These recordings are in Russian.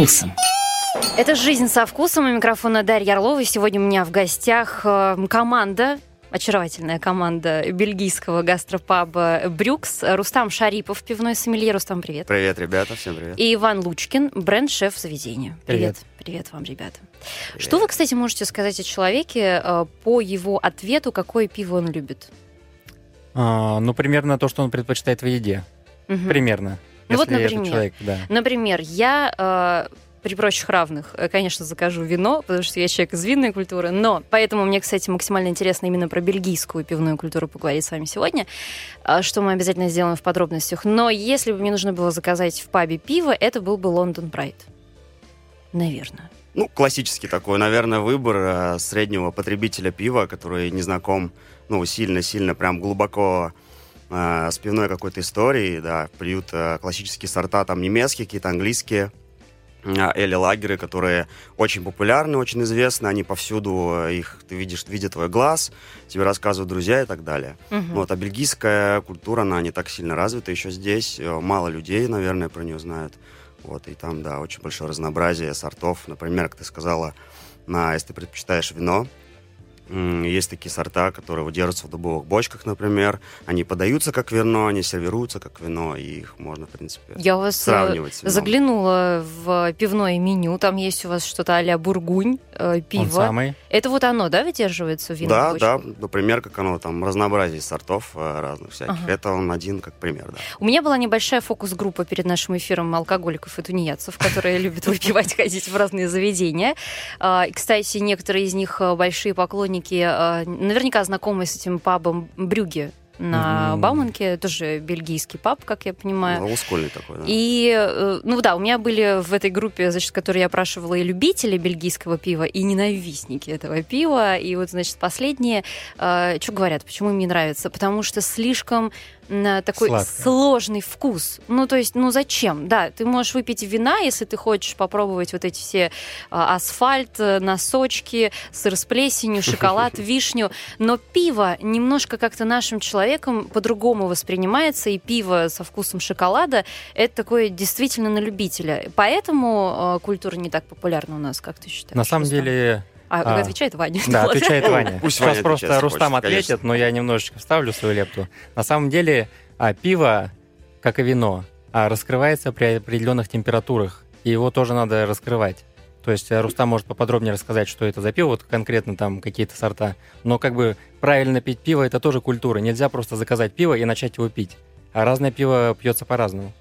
вкусом. Это «Жизнь со вкусом». У микрофона Дарья Орлова. Сегодня у меня в гостях э, команда очаровательная команда бельгийского гастропаба «Брюкс». Рустам Шарипов, пивной сомелье. Рустам, привет. Привет, ребята, всем привет. И Иван Лучкин, бренд-шеф заведения. Привет. Привет вам, ребята. Привет. Что вы, кстати, можете сказать о человеке э, по его ответу, какое пиво он любит? А, ну, примерно то, что он предпочитает в еде. Угу. Примерно. Ну вот, например, человек, да. например, я э, при прочих равных, э, конечно, закажу вино, потому что я человек из винной культуры, но поэтому мне, кстати, максимально интересно именно про бельгийскую пивную культуру поговорить с вами сегодня, э, что мы обязательно сделаем в подробностях. Но если бы мне нужно было заказать в пабе пиво, это был бы Лондон Прайд. Наверное. Ну, классический такой, наверное, выбор э, среднего потребителя пива, который не знаком, ну, сильно-сильно, прям глубоко с пивной какой-то историей, да, приют классические сорта, там, немецкие, какие-то английские, а, Эли лагеры, которые очень популярны, очень известны, они повсюду, их ты видишь, видит твой глаз, тебе рассказывают друзья и так далее. Угу. Вот, а бельгийская культура, она не так сильно развита еще здесь, э, мало людей, наверное, про нее знают. Вот, и там, да, очень большое разнообразие сортов. Например, как ты сказала, на, если ты предпочитаешь вино, есть такие сорта, которые держатся в дубовых бочках, например. Они подаются как вино, они сервируются как вино, и их можно, в принципе, Я вас э, сравнивать с заглянула в пивное меню. Там есть у вас что-то а-ля бургунь, э, пиво. Он самый. Это вот оно, да, выдерживается в винных Да, бочках? да. Например, как оно там, разнообразие сортов э, разных всяких. Ага. Это он один как пример, да. У меня была небольшая фокус-группа перед нашим эфиром алкоголиков и тунеядцев, которые любят выпивать, ходить в разные заведения. А, кстати, некоторые из них большие поклонники наверняка знакомы с этим пабом Брюге на mm-hmm. Бауманке, тоже бельгийский паб, как я понимаю. Ну, ускольный такой, да. И, э, ну да, у меня были в этой группе, значит, которой я опрашивала и любители бельгийского пива, и ненавистники этого пива. И вот, значит, последние, э, что говорят, почему им не нравится? Потому что слишком такой Сладкое. сложный вкус. Ну, то есть, ну зачем? Да, ты можешь выпить вина, если ты хочешь попробовать вот эти все а, асфальт, э, носочки, сыр с плесенью, шоколад, вишню, но пиво немножко как-то нашим человеком по-другому воспринимается, и пиво со вкусом шоколада это такое действительно на любителя. Поэтому э, культура не так популярна у нас, как ты считаешь? На самом деле, а, а отвечает Ваня. Да, отвечает Ваня. Пусть Сейчас Ваня просто отвечает, Рустам хочет, ответит, конечно. но я немножечко вставлю свою лепту. На самом деле а, пиво, как и вино, а, раскрывается при определенных температурах, и его тоже надо раскрывать. То есть э, Рустам может поподробнее рассказать, что это за пиво, вот конкретно там какие-то сорта. Но как бы правильно пить пиво – это тоже культура. Нельзя просто заказать пиво и начать его пить. А разное пиво пьется по-разному.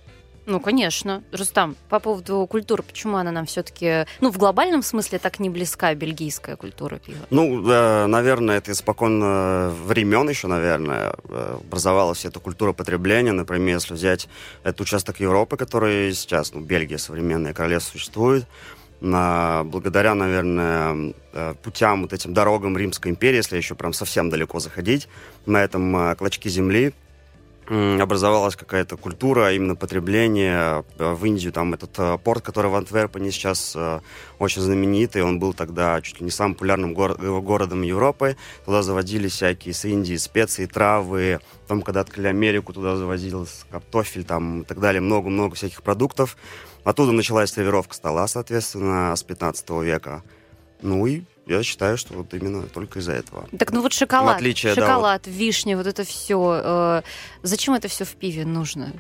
Ну, конечно. Рустам, по поводу культуры, почему она нам все-таки, ну, в глобальном смысле так не близка бельгийская культура пива? Ну, э, наверное, это испокон э, времен еще, наверное, э, образовалась эта культура потребления. Например, если взять этот участок Европы, который сейчас, ну, Бельгия, современное королевство существует, на, благодаря, наверное, путям, вот этим дорогам Римской империи, если еще прям совсем далеко заходить, на этом клочке земли образовалась какая-то культура именно потребления. Э, в Индию там этот э, порт, который в Антверпене сейчас э, очень знаменитый, он был тогда чуть ли не самым популярным гор- городом Европы. Туда заводили всякие с Индии специи, травы. Там, когда открыли Америку, туда завозился картофель там и так далее. Много-много всяких продуктов. Оттуда началась сервировка стола, соответственно, с 15 века. Ну и я считаю, что вот именно только из-за этого. Так ну вот шоколад, отличие, шоколад, да, вот... вишня, вот это все. Э, зачем это все в пиве нужно?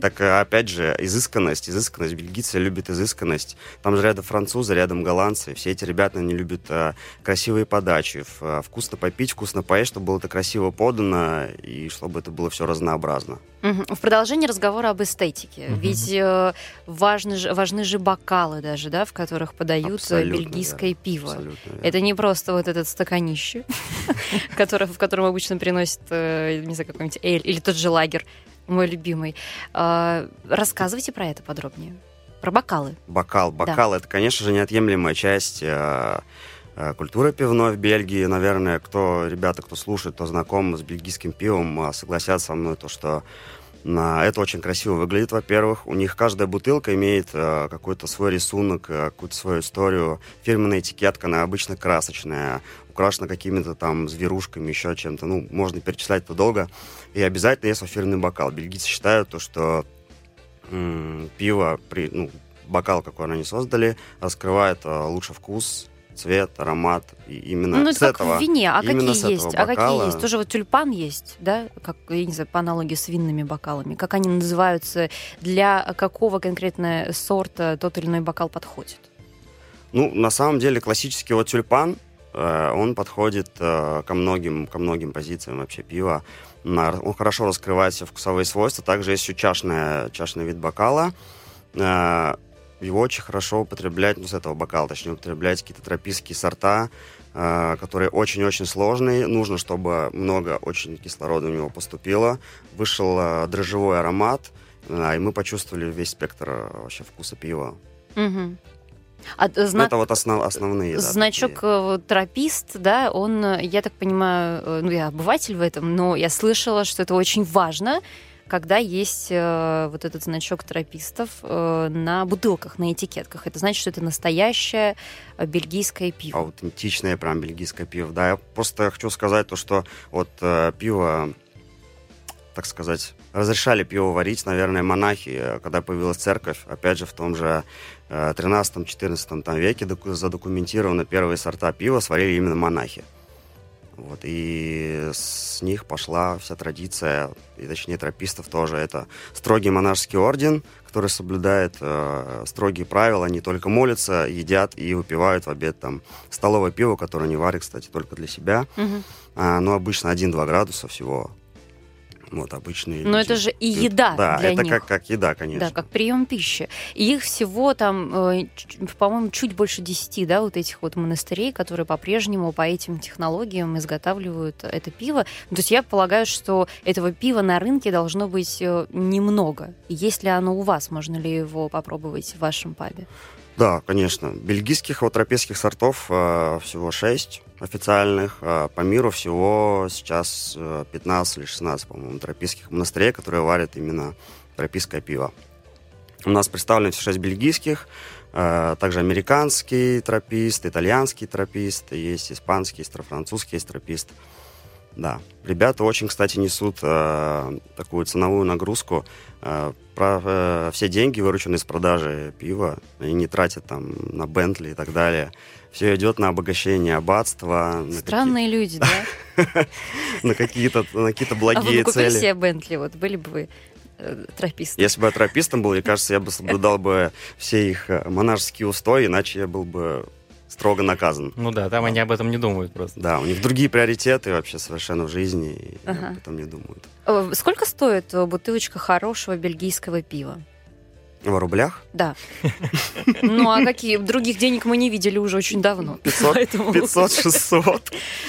Так, э, опять же, изысканность, изысканность. Бельгийцы любят изысканность. Там же рядом французы, рядом голландцы. Все эти ребята, они любят э, красивые подачи. Э, вкусно попить, вкусно поесть, чтобы было это красиво подано, и чтобы это было все разнообразно. Угу. В продолжении разговора об эстетике. Угу. Ведь э, важны, важны же бокалы даже, да, в которых подают Абсолютно, бельгийское да. пиво. Абсолютно, это не просто вот этот стаканище, в котором обычно приносят, не знаю, какой-нибудь эль или тот же лагерь мой любимый. А, рассказывайте про это подробнее. Про бокалы. Бокал. Бокал да. это, конечно же, неотъемлемая часть э, э, культуры пивной в Бельгии. Наверное, кто, ребята, кто слушает, кто знаком с бельгийским пивом, э, согласятся со мной, то, что это очень красиво выглядит, во-первых. У них каждая бутылка имеет э, какой-то свой рисунок, э, какую-то свою историю. Фирменная этикетка, она обычно красочная, украшена какими-то там зверушками, еще чем-то. Ну, можно перечислять это долго. И обязательно есть фирменный бокал. Бельгийцы считают то, что м- пиво при, ну, бокал, какой они создали, раскрывает э, лучше вкус, цвет, аромат. И именно ну, с это этого. в вине. А какие с есть? А какие бокала- есть? Тоже вот тюльпан есть, да? Как, я не знаю, по аналогии с винными бокалами. Как они называются? Для какого конкретно сорта тот или иной бокал подходит? Ну, на самом деле, классический вот тюльпан, э, он подходит э, ко многим, ко многим позициям вообще пива. Он хорошо раскрывает все вкусовые свойства. Также есть еще чашная, чашный вид бокала. Э, Его очень хорошо употреблять, ну, с этого бокала, точнее, употреблять какие-то тропические сорта, э, которые очень-очень сложные. Нужно, чтобы много очень кислорода у него поступило. Вышел э, дрожжевой аромат, э, и мы почувствовали весь спектр э, вообще вкуса пива. Мгм. А Ну, знак Это вот основ- основные. да, Значок такие. э, тропист, да, он, э, я так понимаю, э, ну, я обыватель в этом, но я слышала, что это очень важно, когда есть э, вот этот значок тропистов э, на бутылках, на этикетках. Это значит, что это настоящее э, бельгийское пиво. аутентичное прям бельгийское пиво. Да, я просто хочу сказать то, что вот э, пиво, так сказать, разрешали пиво варить, наверное, монахи, э, когда появилась церковь, опять же, в том же э, 13-14 там веке доку- задокументировано первые сорта пива сварили именно монахи. Вот, и с них пошла вся традиция, и точнее тропистов тоже. Это строгий монашеский орден, который соблюдает э, строгие правила, они только молятся, едят и выпивают в обед там столовое пиво, которое они варят, кстати, только для себя. Мгм. А, ну, обычно 1-2 градуса всего. Вот, обычные Но люди это же и еда Да, для это них. Как, как еда, конечно. Да, как прием пищи. И их всего там, э, по-моему, чуть больше 10, да, вот этих вот монастырей, которые по-прежнему по этим технологиям изготавливают это пиво. Ну, То есть я полагаю, что этого пива на рынке должно быть э, немного. Есть ли оно у вас? Можно ли его попробовать в вашем пабе? Да, конечно. Бельгийских вот тропических сортов э, всего 6 официальных. Э, по миру всего сейчас э, 15 или 16, по-моему, тропических монастырей, которые варят именно тропическое пиво. У нас представлены все 6 бельгийских, э, также американский тропист, итальянский тропист, есть испанский, есть французский есть тропист. Да, ребята очень, кстати, несут э, такую ценовую нагрузку. Э, про, э, все деньги, вырученные с продажи пива, они не тратят там на Бентли и так далее. Все идет на обогащение аббатства, Странные люди, да? какие- на какие-то какие-то А вы благие бы купили цели. себе Бентли? Вот были бы вы э, тропистом? Если бы я тропистом был, мне кажется, я бы соблюдал бы все их э, монашеские устои, иначе я был бы строго наказан. Ну да, там они об этом не думают просто. Да, у них другие приоритеты вообще совершенно в жизни, и Ага. об этом не думают. Э, Сколько стоит бутылочка хорошего бельгийского пива? В рублях? Да. Ну, а какие? Других денег мы не видели уже очень давно. 500, Поэтому 500-600.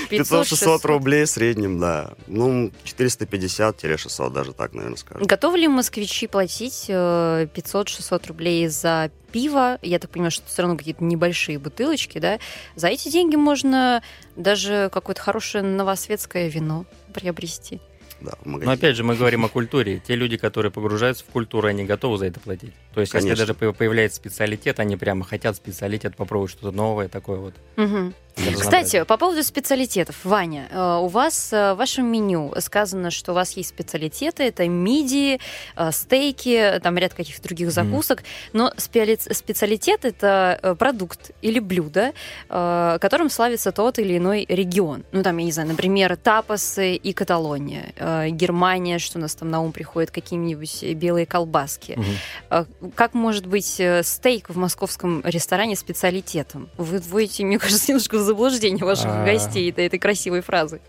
500-600 600. рублей в среднем, да. Ну, 450-600 даже так, наверное, скажем. Готовы ли москвичи платить э, 500-600 рублей за пиво? Я так понимаю, что это все равно какие-то небольшие бутылочки, да? За эти деньги можно даже какое-то хорошее новосветское вино приобрести. Да, в Но магазине. опять же, мы говорим о культуре. Те люди, которые погружаются в культуру, они готовы за это платить. То есть, если Конечно. даже по- появляется специалитет, они прямо хотят специалитет попробовать что-то новое такое вот. Мгм. Кстати, по поводу специалитетов. Ваня, э, у вас э, в вашем меню сказано, что у вас есть специалитеты. Это мидии, э, стейки, там ряд каких-то других закусок. Но спеали- специалитет — это продукт или блюдо, которым славится тот или иной регион. Ну, там, я не знаю, например, тапосы и Каталония. Германия, что у нас там на ум приходит, какие-нибудь белые колбаски. А Как может быть стейк в московском ресторане специалитетом? Вы вводите, мне кажется, немножко в заблуждение ваших А. гостей этой, этой красивой фразы.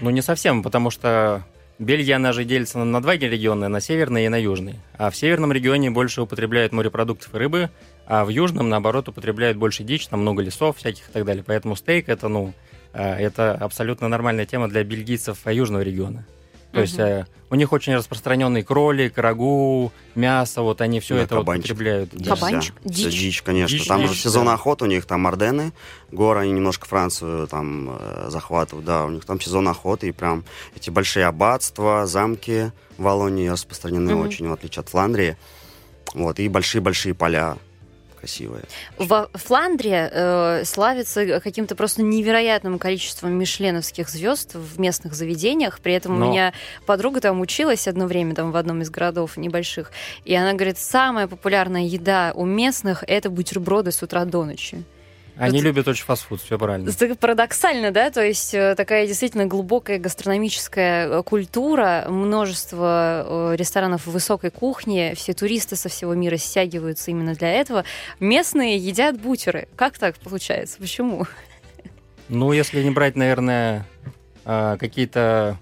Ну, не совсем, потому что Бельгия, она же делится на, два региона, на северный и на южный. А в северном регионе больше употребляют морепродуктов и рыбы, а в южном, наоборот, употребляют больше дичь, там много лесов всяких и так далее. Поэтому стейк это, ну, э, это абсолютно нормальная тема для бельгийцев южного региона. То есть э, у них очень распространенный кролик, рагу, мясо, вот они все Да, это вот кабанчик. употребляют. Да, Кабанчик? вся- вся Дичь? дичь, конечно. Дичь, там дичь, же сезон да. охоты, у них там Ордены, горы, они немножко Францию там э, захватывают, да, у них там сезон охоты, и прям эти большие аббатства, замки в Валонии распространены Мгм. очень, в отличие от Фландрии. Вот, и большие-большие поля. Красивое. Во Фландрия э, славится каким-то просто невероятным количеством мишленовских звезд в местных заведениях. При этом Но... у меня подруга там училась одно время там в одном из городов небольших, и она говорит, самая популярная еда у местных это бутерброды с утра до ночи. Они Тут... любят очень фастфуд, все правильно. Это парадоксально, да? То есть э, такая действительно глубокая гастрономическая э, культура, множество э, ресторанов высокой кухни, все туристы со всего мира стягиваются именно для этого. Местные едят бутеры. Как так получается? Почему? Ну, если не брать, наверное, какие-то,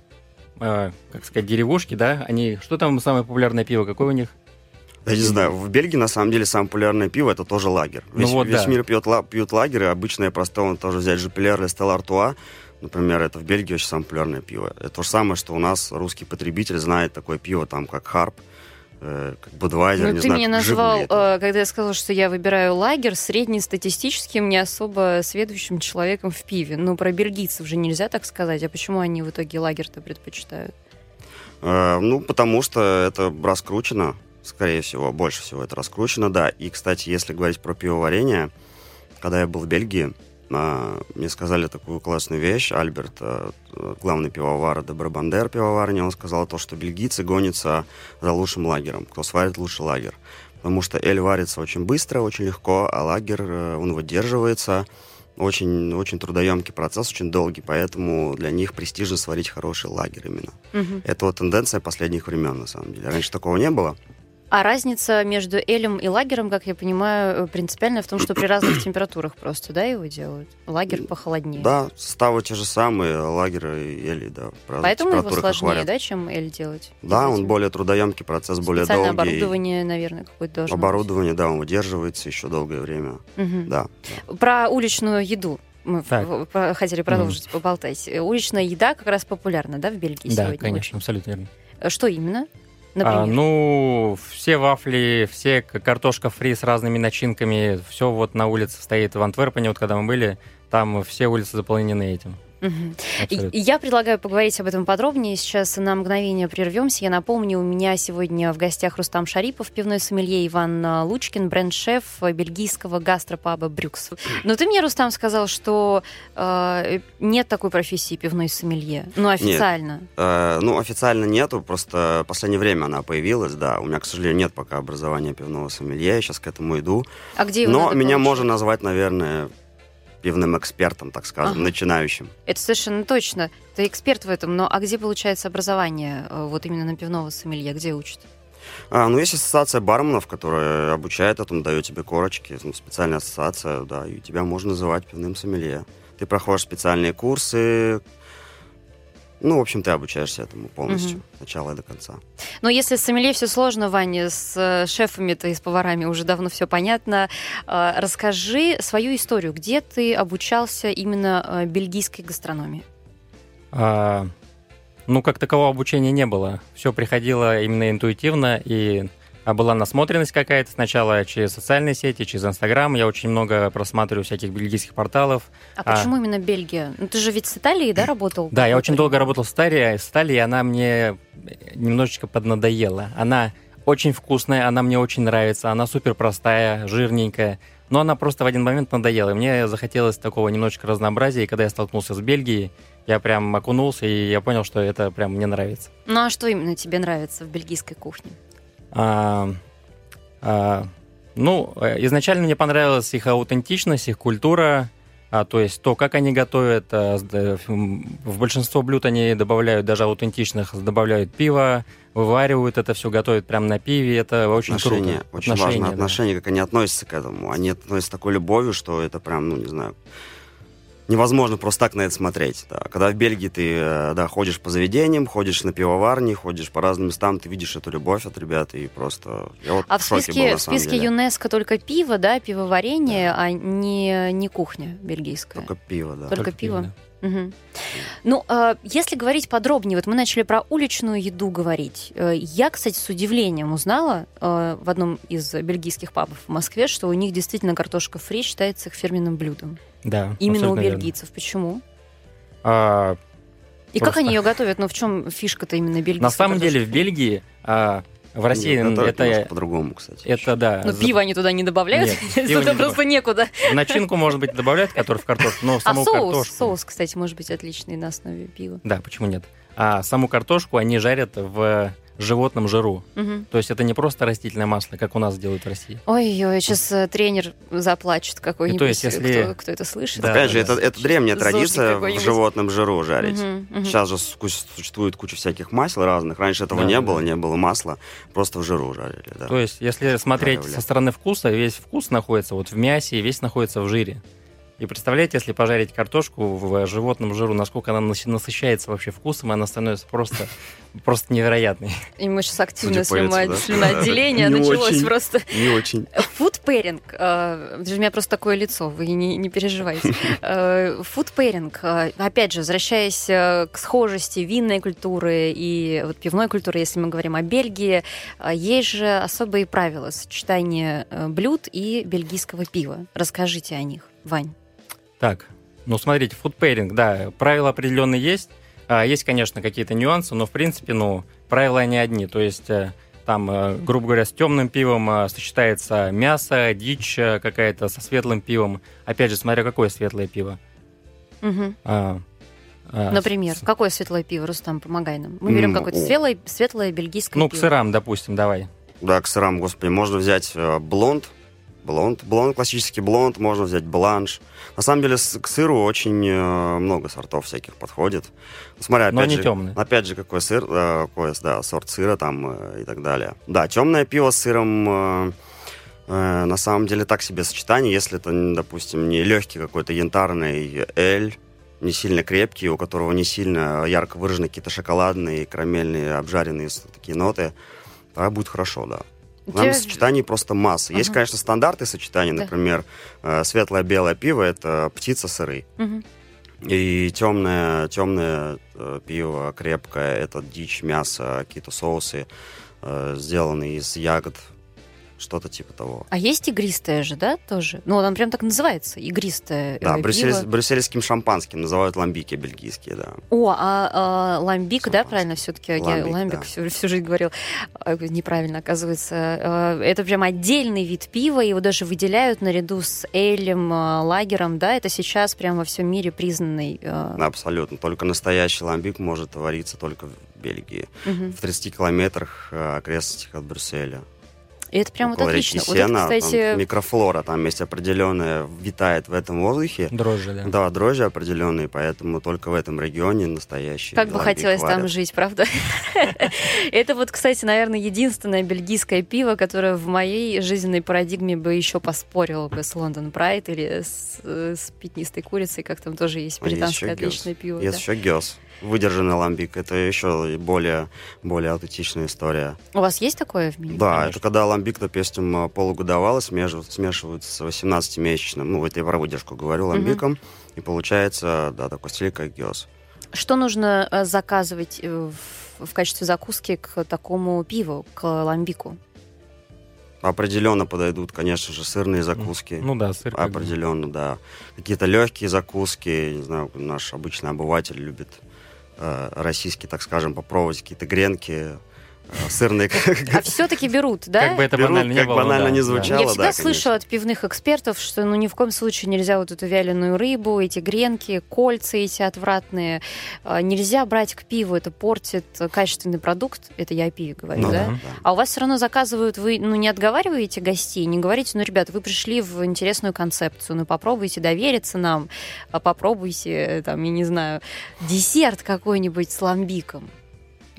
как сказать, деревушки, да, они... Что там самое популярное пиво? Какое у них? Я не знаю, в Бельгии на самом деле самое популярное пиво это тоже лагер. Ну весь, вот, весь да. мир пьет, пьют лагеры, обычное простое, он тоже взять Жупелер или Стелла Артуа, например, это в Бельгии очень самое популярное пиво. Это то же самое, что у нас русский потребитель знает такое пиво, там, как Харп, э, как Будвайзер, ну, не ты знаю, меня назвал, э, когда я сказала, что я выбираю лагерь, среднестатистическим, не особо следующим человеком в пиве. Ну, про бельгийцев же нельзя так сказать. А почему они в итоге лагерь-то предпочитают? Э, ну, потому что это раскручено. Скорее всего, больше всего это раскручено, да. И, кстати, если говорить про пивоварение, когда я был в Бельгии, а, мне сказали такую классную вещь. Альберт, а, главный пивовар де Брабандер пивоварни, он сказал то, что бельгийцы гонятся за лучшим лагером, кто сварит лучший лагерь. Потому что эль варится очень быстро, очень легко, а лагерь, э, он выдерживается. Очень, очень трудоемкий процесс, очень долгий, поэтому для них престижно сварить хороший лагерь именно. Угу. Это вот тенденция последних времен, на самом деле. Раньше такого не было. А разница между элем и лагером, как я понимаю, принципиальная в том, что при разных температурах просто, да, его делают? Лагерь похолоднее. Да, составы те же самые, лагерь и эли, да. Поэтому его сложнее, да, чем эль делать? Да, он более трудоемкий процесс, более долгий. оборудование, наверное, какое-то должно Оборудование, быть. да, он удерживается еще долгое время. Угу. Да, да. Про уличную еду мы так. хотели продолжить mm. поболтать. Уличная еда как раз популярна, да, в Бельгии да, сегодня? Да, конечно, очень. абсолютно верно. Что именно? А, ну, все вафли, все картошка фри с разными начинками, все вот на улице стоит в Антверпене, вот когда мы были, там все улицы заполнены этим. Угу. Я предлагаю поговорить об этом подробнее. Сейчас на мгновение прервемся. Я напомню, у меня сегодня в гостях Рустам Шарипов, пивной сомелье Иван а, Лучкин, бренд-шеф бельгийского гастропаба «Брюкс». Но ты мне, Рустам, сказал, что э, нет такой профессии пивной сомелье. Ну, официально. Нет. Э, ну, официально нету, просто в последнее время она появилась, да. У меня, к сожалению, нет пока образования пивного сомелье, я сейчас к этому иду. А где его Но меня получить? можно назвать, наверное, пивным экспертом, так скажем, ага. начинающим. Это совершенно точно. Ты эксперт в этом, но а где получается образование э, вот именно на пивного сомелье? Где учат? А, ну, есть ассоциация барменов, которая обучает этому, дает тебе корочки, ну, специальная ассоциация, да, и тебя можно называть пивным сомелье. Ты проходишь специальные курсы, ну, в общем, ты обучаешься этому полностью, угу. от начала и до конца. Но если с сомелье все сложно, Ваня, с э, шефами-то и с поварами уже давно все понятно. А, расскажи свою историю. Где ты обучался именно э, бельгийской гастрономии? А, ну, как такового обучения не было. Все приходило именно интуитивно, и а была насмотренность какая-то сначала через социальные сети, через Инстаграм. Я очень много просматриваю всяких бельгийских порталов. А, а почему именно Бельгия? Ну, ты же ведь с Италией, да, работал? Да, я очень долго работал с Италией. С Италией она мне немножечко поднадоела. Она очень вкусная, она мне очень нравится, она супер простая, жирненькая. Но она просто в один момент надоела. И мне захотелось такого немножечко разнообразия. И когда я столкнулся с Бельгией, я прям окунулся, и я понял, что это прям мне нравится. Ну а что именно тебе нравится в бельгийской кухне? А, а, ну, изначально мне понравилась их аутентичность, их культура, а, то есть то, как они готовят. А, в большинство блюд они добавляют даже аутентичных, добавляют пиво, вываривают это все, готовят прямо на пиве. Это очень отношения, круто. Очень отношения, важно да. отношение, как они относятся к этому. Они относятся с такой любовью, что это прям, ну, не знаю, невозможно просто так на это смотреть. Да. Когда в Бельгии ты э, да, ходишь по заведениям, ходишь на пивоварни, ходишь по разным местам, ты видишь эту любовь от ребят, и просто... Я вот а в, в списке, был, в списке деле. ЮНЕСКО только пиво, да, пивоварение, да. а не, не кухня бельгийская? Только пиво, да. Только, только пиво? пиво да. Угу. Ну, э, если говорить подробнее, вот мы начали про уличную еду говорить. Э, я, кстати, с удивлением узнала э, в одном из бельгийских пабов в Москве, что у них действительно картошка фри считается их фирменным блюдом. Да. Именно у бельгийцев. Верно. Почему? А, И просто... как они ее готовят? Ну, в чем фишка-то именно бельгийская? На самом деле в Бельгии а, В России Нет, это, это, по-другому, кстати. это да. Но за- пиво они туда не добавляют? Нет, пиво Туда не просто некуда. Начинку, может быть, добавляют, который в картошку, но А саму соус? картошку... Соус, кстати, может быть отличный на основе пива. Да, почему нет? А саму картошку они жарят в животном жиру. Мгм. То есть это не просто растительное масло, как у нас делают в России. Ой-ой, сейчас э, тренер заплачет какой-нибудь, И то есть, если- кто, кто это слышит. Да, Опять же, да, это, это древняя традиция в животном жиру жарить. Мгм, мгм. Сейчас же существует куча всяких масел разных. Раньше этого Да, не да, было, да. не было масла, просто в жиру жарили. Да. То есть, если смотреть Жарили. со стороны вкуса, весь вкус находится вот в мясе, и весь находится в жире. И представляете, если пожарить картошку в животном жиру, насколько она нас- насыщается вообще вкусом, и она становится просто, просто невероятной. И мы сейчас активное слюноотделение началось очень. просто. Не очень. Food pairing. э, У меня просто такое лицо, вы не, не переживайте. Э, Food pairing. э, Опять же, возвращаясь э, к схожести винной культуры и вот пивной культуры, если мы говорим о Бельгии, э, есть же особые правила сочетания э, блюд и бельгийского пива. Расскажите о них, Вань. Так, ну смотрите, фудпейринг, да, правила определенные есть. А, Есть, конечно, какие-то нюансы, но в принципе, ну, правила они одни. То есть э, там, э, грубо говоря, с темным пивом э, сочетается мясо, дичь какая-то со светлым пивом. Опять же, смотря какое светлое пиво. Мгм. А, а, Например, с- какое светлое пиво, Рустам, помогай нам. Мы берем М, какое-то светлое, светлое бельгийское Ну, к пиво. сырам, допустим, давай. Да, к сырам, господи, можно взять э, блонд, блонд, блонд, классический блонд, можно взять бланш. На самом деле к сыру очень э, много сортов всяких подходит. Смотря, опять Но не же, темный. Опять же, какой сыр, э, какой, да, сорт сыра там э, и так далее. Да, темное пиво с сыром э, на самом деле так себе сочетание, если это, допустим, не легкий какой-то янтарный эль, не сильно крепкий, у которого не сильно ярко выражены какие-то шоколадные, карамельные, обжаренные такие ноты, тогда будет хорошо, да. Нам Те- сочетаний просто масса. Есть, Ага. конечно, стандарты сочетания, Да. например, э, светлое белое пиво это птица сыры. Мгм. И темное, темное э, пиво крепкое, это дичь, мясо, какие-то соусы, э, сделанные из ягод, что-то типа того. А есть игристое же, да, тоже? Ну, он прям так называется, игристое Да, э, брюссель- пиво. брюссельским шампанским называют ламбики бельгийские, да. О, а, а, ламбик, да, Шампанское. правильно все-таки? Я Ламбик, ламбик да. всю, всю жизнь говорил. А, Неправильно, оказывается. А, Это прям отдельный вид пива, его даже выделяют наряду с элем, а, лагером, да? Это сейчас прям во всем мире признанный. Абсолютно. Только настоящий ламбик может вариться только в Бельгии. мгм. В 30 километрах окрестностях от Брюсселя. И это прям вот отлично. реки Вот это, Сена, кстати, там микрофлора там есть определенная, витает в этом воздухе. Дрожжи, да. Да, дрожжи определенные, поэтому только в этом регионе настоящий Как бы хотелось там варят. жить, правда? Это вот, кстати, наверное, единственное бельгийское пиво, которое в моей жизненной парадигме бы еще поспорило бы с Лондон Прайд или с, э, с пятнистой курицей, как там тоже есть британское отличное пиво. Есть еще Гёс, выдержанный ламбик. Это еще более, более аутентичная история. У вас есть такое в меню? Да, конечно. это когда ламбик, допустим, полугодовалый смешивают, смешивают с 18-месячным, ну, это я про выдержку говорю, ламбиком, и получается, да, такой стиль, как Гёс. Что нужно э, заказывать э, в, в качестве закуски к такому пиву, к ламбику? Определенно подойдут, конечно же, сырные закуски. Ну да, сыр. Определенно, да. Какие-то легкие закуски, не знаю, наш обычный обыватель любит э, российский, так скажем, попробовать какие-то гренки, сырные. А все-таки берут, да? Как бы это банально не как было. банально да, не звучало. Я всегда конечно. от пивных экспертов, что ну ни в коем случае нельзя вот эту вяленую рыбу, эти гренки, кольца эти отвратные. а, Нельзя брать к пиву, это портит качественный продукт. Это я о пиве говорю, Ну да? А у вас все равно заказывают, вы ну, не отговариваете гостей, не говорите, ну, ребята, вы пришли в интересную концепцию, ну, попробуйте довериться нам, а попробуйте, э, там, я не знаю, десерт какой-нибудь с ламбиком.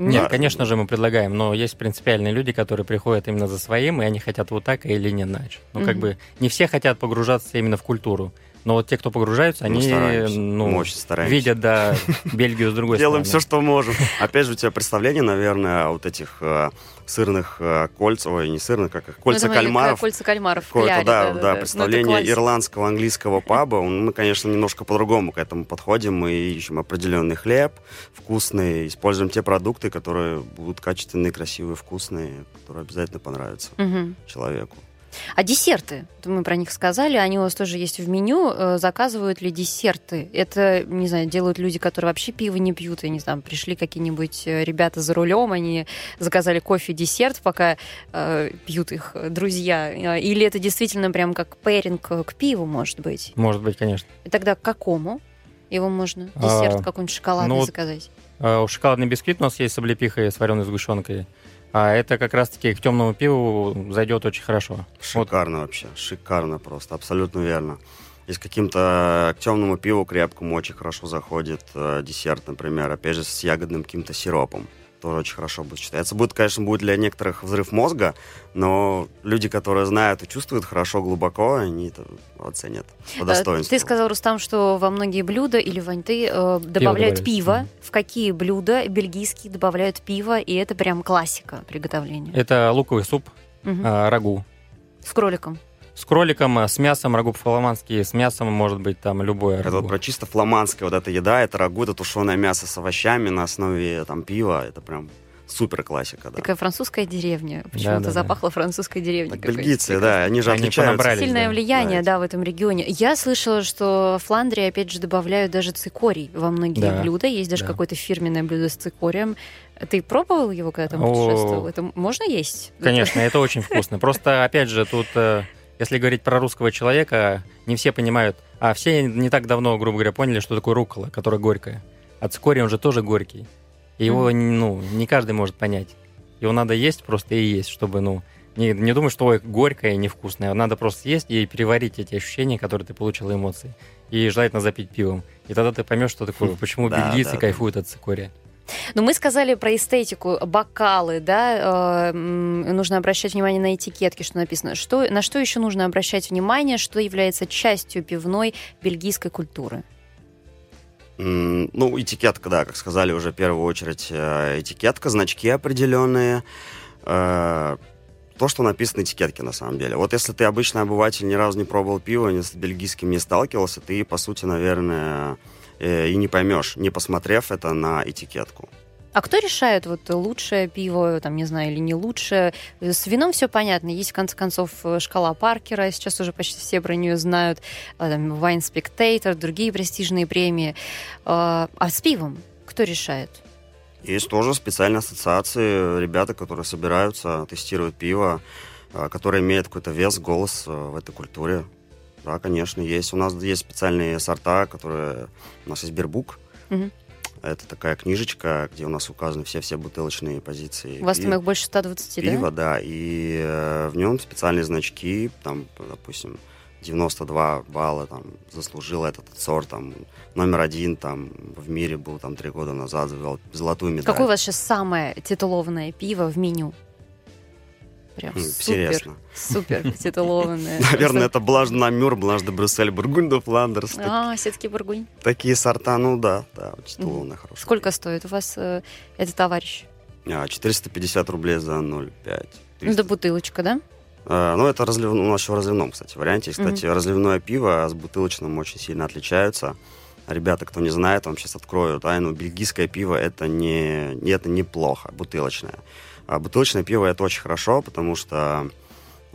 Нет, Да. конечно же, мы предлагаем, но есть принципиальные люди, которые приходят именно за своим, и они хотят вот так или не иначе. Ну, как Мгм. бы не все хотят погружаться именно в культуру. Но вот те, кто погружаются, Мы они ну, Мы очень стараемся. видят, да, Бельгию с другой Делаем все, стороны. что можем. Опять же, у тебя представление, наверное, вот этих э, сырных э, кольц, ой, не сырных, как их, кольца Ну, кальмаров. Кольца кальмаров. Какое-то, кляре, да, да, Ну, это представление классика. ирландского, английского паба. Мы, конечно, немножко по-другому к этому подходим. Мы ищем определенный хлеб, вкусный, используем те продукты, которые будут качественные, красивые, вкусные, которые обязательно понравятся Мгм. человеку. А десерты? Мы про них сказали, они у вас тоже есть в меню. Э, заказывают ли десерты? Это, не знаю, делают люди, которые вообще пиво не пьют. И, не знаю, пришли какие-нибудь э, ребята за рулем, они заказали кофе, десерт, пока э, пьют их друзья. Или это действительно прям как пэринг к пиву, может быть? Может быть, конечно. И тогда к какому? Его можно десерт а, какой-нибудь шоколадный ну, заказать? А, шоколадный бисквит у нас есть с облепихой, с вареной сгущенкой. А это как раз-таки к темному пиву зайдет очень хорошо. Шикарно вот. вообще, шикарно просто, абсолютно верно. И с каким-то к темному пиву крепкому очень хорошо заходит э, десерт, например, опять же, с ягодным каким-то сиропом тоже очень хорошо будет считаться. Будет, конечно, будет для некоторых взрыв мозга, но люди, которые знают и чувствуют хорошо, глубоко, они это оценят по э, достоинству. Ты сказал, Рустам, что во многие блюда или вань ты э, добавляют пиво. пиво. В какие блюда бельгийские добавляют пиво, и это прям классика приготовления? Это луковый суп, угу. э, рагу. С кроликом? С кроликом, э, с мясом, рагу фламандский, с мясом может быть там любое Это вот про чисто фламандская вот эта еда, это рагу, это тушеное мясо с овощами на основе там пива, это прям супер классика, да. Такая французская деревня. Почему-то да, да, запахло да. французской деревней. Так бельгийцы, да, они же они отличаются. Сильное да. влияние, да. да, в этом регионе. Я слышала, что в Фландрии, опять же, добавляют даже цикорий во многие да. блюда. Есть даже да. какое-то фирменное блюдо с цикорием. Ты пробовал его, когда там путешествовал? Это можно есть? Конечно, это очень вкусно. Просто, опять же, тут э, если говорить про русского человека, не все понимают, а все не так давно, грубо говоря, поняли, что такое рукола, которая горькая. А цикорий, он же тоже горький. И его, mm. ну, не каждый может понять. Его надо есть просто и есть, чтобы, ну, не, не думать, что ой, горькое и невкусное. Надо просто есть и переварить эти ощущения, которые ты получил, эмоции. И желательно запить пивом. И тогда ты поймешь, что такое, почему бельгийцы кайфуют от цикория. Но мы сказали про эстетику, бокалы, да, э, нужно обращать внимание на этикетки, что написано. Что, на что еще нужно обращать внимание, что является частью пивной бельгийской культуры? Ну, этикетка, да, как сказали уже в первую очередь, э, этикетка, значки определенные, э, то, что написано на этикетке, на самом деле. Вот если ты обычный обыватель, ни разу не пробовал пиво, ни с бельгийским не сталкивался, ты, по сути, наверное, и не поймешь, не посмотрев это на этикетку. А кто решает, вот лучшее пиво, там, не знаю, или не лучшее? С вином все понятно. Есть, в конце концов, шкала Паркера, сейчас уже почти все про нее знают. А, там, Wine Spectator, другие престижные премии. А, а с пивом кто решает? Есть тоже специальные ассоциации, ребята, которые собираются, тестируют пиво, а, которое имеет какой-то вес, голос в этой культуре. Да, конечно, есть. У нас есть специальные сорта, которые... У нас есть Бербук. Угу. Это такая книжечка, где у нас указаны все-все бутылочные позиции. У вас там их больше 120, пива, да? Да. И э, в нем специальные значки, там, допустим, 92 балла там заслужил этот сорт, там, номер один там в мире был там три года назад, завел золотую медаль. Какое у вас сейчас самое титулованное пиво в меню? Прям Интересно. супер, супер титулованная. Наверное, это Блаж на Мюр, Блаж де Брюссель, Бургунь де Фландерс. А, все-таки Бургунь. Такие сорта, ну да, да, титулованные, хорошие. Сколько стоит у вас э, этот товарищ? 450 а, рублей за 0,5. Ну, да бутылочка, да? А, ну, это разлив... у нас еще в разливном, кстати, варианте. Кстати, разливное пиво с бутылочным очень сильно отличаются. Ребята, кто не знает, вам сейчас открою тайну. Бельгийское пиво это не, это неплохо, бутылочное. А бутылочное пиво это очень хорошо, потому что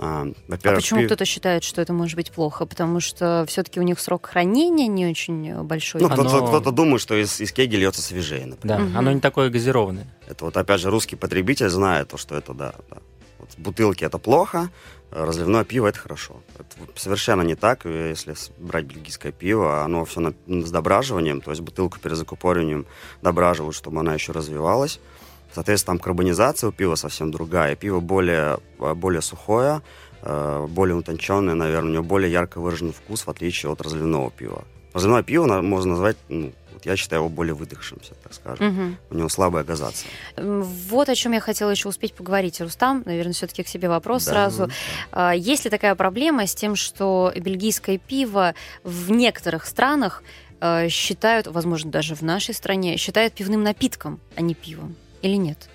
а, а почему пив... кто-то считает, что это может быть плохо? Потому что все-таки у них срок хранения не очень большой. Ну, кто-то, кто-то думает, что из, из кеги льется свежее, например. Да, угу. оно не такое газированное. Это вот, опять же, русский потребитель знает, то, что это, да, да. Вот бутылки это плохо, разливное пиво это хорошо. Это совершенно не так, если брать бельгийское пиво, оно все на, с дображиванием, то есть бутылку перезакупориванием дображивают, чтобы она еще развивалась. Соответственно, там карбонизация у пива совсем другая. Пиво более, э, более сухое, э, более утонченное, наверное, у него более ярко выраженный вкус, в отличие от разливного пива. Разливное пиво можно назвать, ну, вот я считаю его более выдохшимся, так скажем. Угу. У него слабая газация. Вот о чем я хотела еще успеть поговорить. Рустам, наверное, все-таки к себе вопрос да, сразу. Да. Есть ли такая проблема с тем, что бельгийское пиво в некоторых странах э, считают, возможно, даже в нашей стране, считают пивным напитком, а не пивом? Или нет?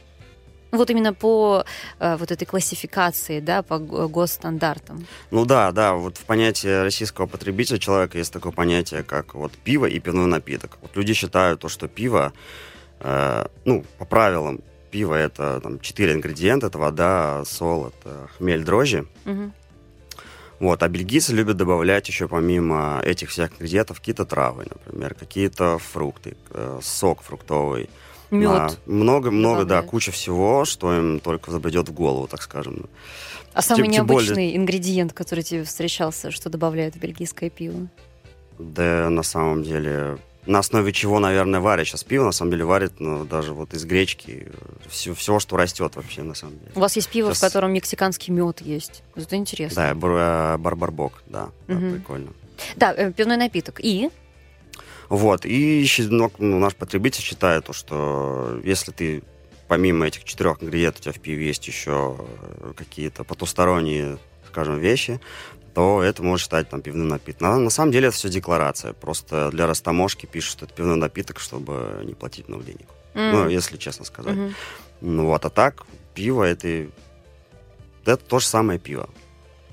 Вот именно по э, вот этой классификации, да, по госстандартам. Ну да, да, вот в понятии российского потребителя человека есть такое понятие, как вот пиво и пивной напиток. Вот люди считают то, что пиво, э, ну, по правилам, пиво это там четыре ингредиента, это вода, солод, хмель, дрожжи. Угу. Вот, а бельгийцы любят добавлять еще помимо этих всех ингредиентов какие-то травы, например, какие-то фрукты, э, сок фруктовый. Мед. Много, много, да, куча всего, что им только забредет в голову, так скажем. А самый тем- тем более- необычный ингредиент, который тебе встречался, что добавляют в бельгийское пиво? Да, на самом деле, на основе чего, наверное, варят сейчас пиво, на самом деле варят ну, даже вот из гречки, все, все, что растет вообще, на самом деле. У вас есть пиво, в Сейчас- котором мексиканский мед есть. Это интересно. Да, э, барбарбок, да, да, Мгм. прикольно. Да, э, пивной напиток. И? Вот, и ну, ну, наш потребитель считает, то, что если ты помимо этих четырех ингредиентов у тебя в пиве есть еще какие-то потусторонние, скажем, вещи, то это может считать там пивным напитком. На, на самом деле это все декларация. Просто для растаможки пишут, что это пивной напиток, чтобы не платить много денег. Ну, М, если честно сказать. мгм. Ну вот, а так, пиво это, это то же самое пиво.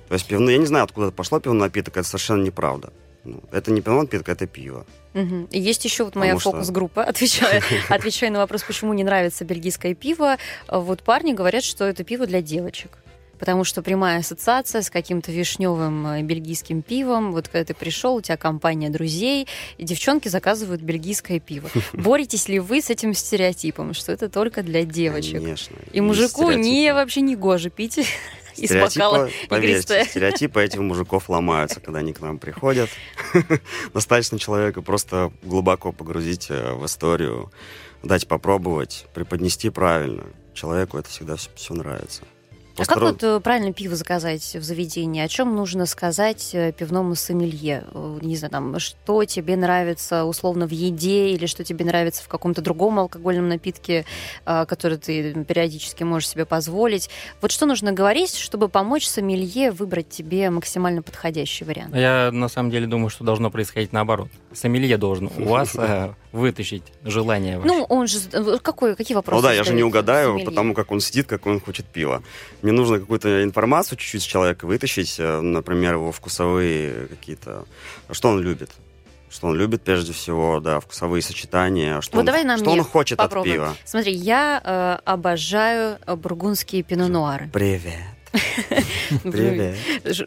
То есть пивно, я не знаю, откуда это пошло пивной напиток, это совершенно неправда. Ну, это не пивной напиток, это пиво. И есть еще вот моя Потому что- фокус-группа, отвечая, отвечая на вопрос, почему не нравится бельгийское пиво. Вот парни говорят, что это пиво для девочек. Потому что прямая ассоциация с каким-то вишневым э, бельгийским пивом. Вот когда ты пришел, у тебя компания друзей, и девчонки заказывают бельгийское пиво. Боретесь ли вы с этим стереотипом, что это только для девочек? Конечно. И мужику не вообще не гоже пить из бокала поверьте, стереотипы этих мужиков ломаются, когда они к нам приходят. Достаточно человека просто глубоко погрузить э, в историю, дать попробовать, преподнести правильно. Человеку это всегда все, нравится. А как вот э, правильно пиво заказать в заведении? О чем нужно сказать э, пивному сомелье? Э, Не знаю, там, что тебе нравится условно в еде или что тебе нравится в каком-то другом алкогольном напитке, который ты периодически можешь себе позволить. Вот что нужно говорить, чтобы помочь сомелье выбрать тебе максимально подходящий вариант? Я на самом деле думаю, что должно происходить наоборот. Сомелье должен у вас вытащить желание ваше. Ну, он же... Какой, какие вопросы Ну да, я же не угадаю, сомелье? потому как он сидит, как он хочет пива. Мне нужно какую-то информацию чуть-чуть с человека вытащить, э, например, его вкусовые какие-то... Что он любит? Что он любит, прежде всего, да, вкусовые сочетания, что, Вот он, давай на что он хочет попробуем. от пива. Смотри, я э, обожаю э, бургундские пино-нуары. Привет. Привет.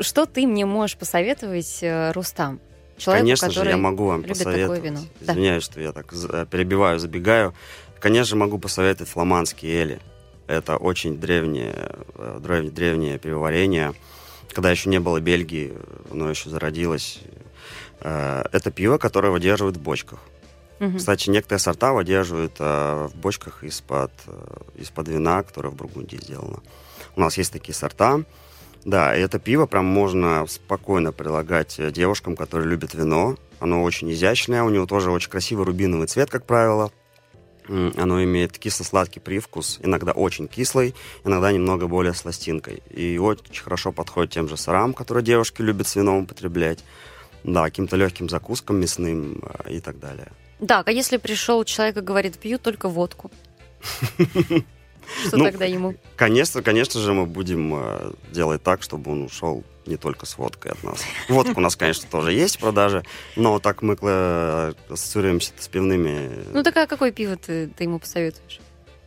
Что ты мне можешь посоветовать, э, Рустам? Человеку, Конечно же, я могу вам посоветовать. Извиняюсь, что я так перебиваю, забегаю. Конечно же, могу посоветовать фламандские эли. Это очень древнее, э, древ- древнее пивоварение. Когда еще не было Бельгии, оно еще зародилось. Э, Это пиво, которое выдерживают в бочках. Мгм. Кстати, некоторые сорта выдерживают э, в бочках из-под из-под вина, которое в Бургундии сделано. У нас есть такие сорта. Да, и это пиво прям можно спокойно прилагать девушкам, которые любят вино. Оно очень изящное, у него тоже очень красивый рубиновый цвет, как правило. Оно имеет кисло-сладкий привкус, иногда очень кислый, иногда немного более сластинкой. И очень хорошо подходит тем же сырам, которые девушки любят с вином употреблять. Да, каким-то легким закускам мясным э, и так далее. Так, а если пришел человек и говорит, пью только водку? Что Ну, тогда ему? Конечно, конечно же, мы будем э, делать так, чтобы он ушел не только с водкой от нас. Водка у нас, конечно, тоже есть в продаже, но так мы э, ассоциируемся с пивными. Ну так а какое пиво ты, ты ему посоветуешь?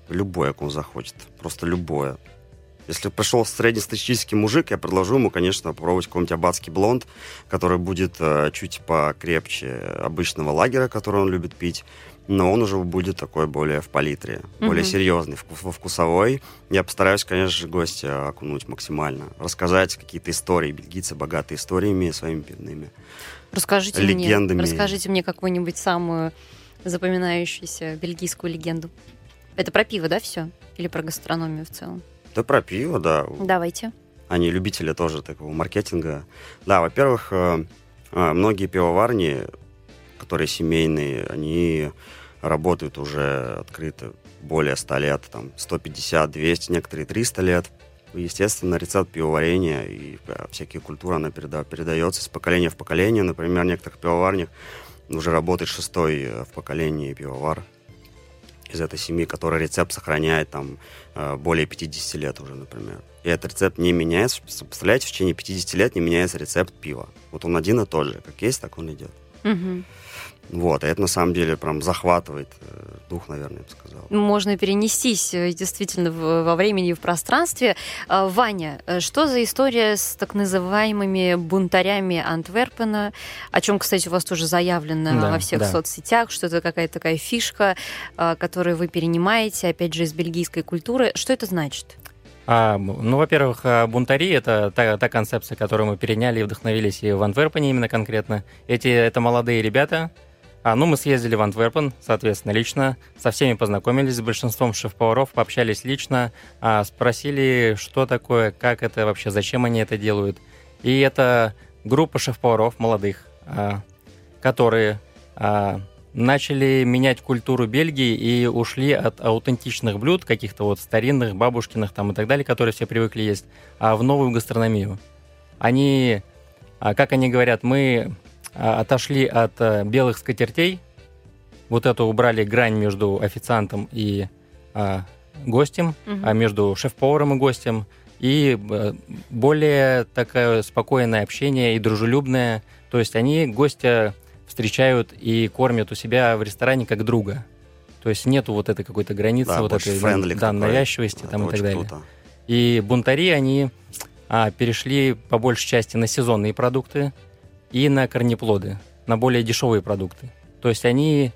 Любое, как он захочет. Просто любое. Если пришел среднестатистический мужик, я предложу ему, конечно, попробовать какой-нибудь аббатский блонд, который будет э, чуть покрепче обычного лагера, который он любит пить, но он уже будет такой более в палитре, более Мгм. серьезный, во вкусовой. Я постараюсь, конечно же, гостя окунуть максимально, рассказать какие-то истории. Бельгийцы богатые историями своими пивными. Расскажите Легендами. мне, расскажите мне какую-нибудь самую запоминающуюся бельгийскую легенду. Это про пиво, да, все? Или про гастрономию в целом? Да про пиво, да. Давайте. Они любители тоже такого маркетинга. Да, во-первых, э, э, многие пивоварни, которые семейные, они работают уже открыто более 100 лет, там 150, 200, некоторые 300 лет. Естественно, рецепт пивоварения и э, всякие культуры, она переда- передается из поколения в поколение. Например, в некоторых пивоварнях уже работает шестой э, в поколении пивовар из этой семьи, который рецепт сохраняет там э, более 50 лет уже, например. И этот рецепт не меняется. Представляете, в течение 50 лет не меняется рецепт пива. Вот он один и тот же. Как есть, так он идет. Мгм. Вот, и это на самом деле прям захватывает э, дух, наверное, я бы сказал. Можно перенестись э, действительно во времени и в пространстве. А, Ваня, э, что за история с так называемыми бунтарями Антверпена, о чем, кстати, у вас тоже заявлено да, во всех да. соцсетях, что это какая-то такая фишка, которую вы перенимаете, опять же, из бельгийской культуры. Что это значит? А, ну, во-первых, бунтари — это та, та концепция, которую мы переняли и вдохновились и в Антверпене именно конкретно. Эти — это молодые ребята, а, ну, мы съездили в Антверпен, соответственно, лично, со всеми познакомились, с большинством шеф-поваров, пообщались лично, а, спросили, что такое, как это вообще, зачем они это делают. И это группа шеф-поваров молодых, а, которые а, начали менять культуру Бельгии и ушли от аутентичных блюд, каких-то вот старинных, бабушкиных там и так далее, которые все привыкли есть, а в новую гастрономию. Они, а, как они говорят, мы отошли от э, белых скатертей, вот это убрали грань между официантом и а, гостем, угу. а между шеф-поваром и гостем, и э, более такое спокойное общение и дружелюбное. То есть они гостя встречают и кормят у себя в ресторане как друга. То есть нету вот этой какой-то границы, да, вот этой да, навязчивости да, там и так далее. Круто. И бунтари, они а, перешли по большей части на сезонные продукты, и на корнеплоды, на более дешевые продукты. То есть они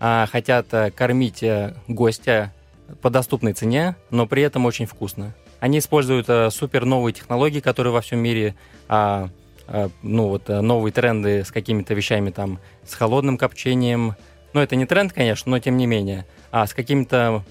а, хотят а, кормить а, гостя по доступной цене, но при этом очень вкусно. Они используют а, супер новые технологии, которые во всем мире, а, а, ну вот новые тренды с какими-то вещами там, с холодным копчением. Ну это не тренд, конечно, но тем не менее. А с какими-то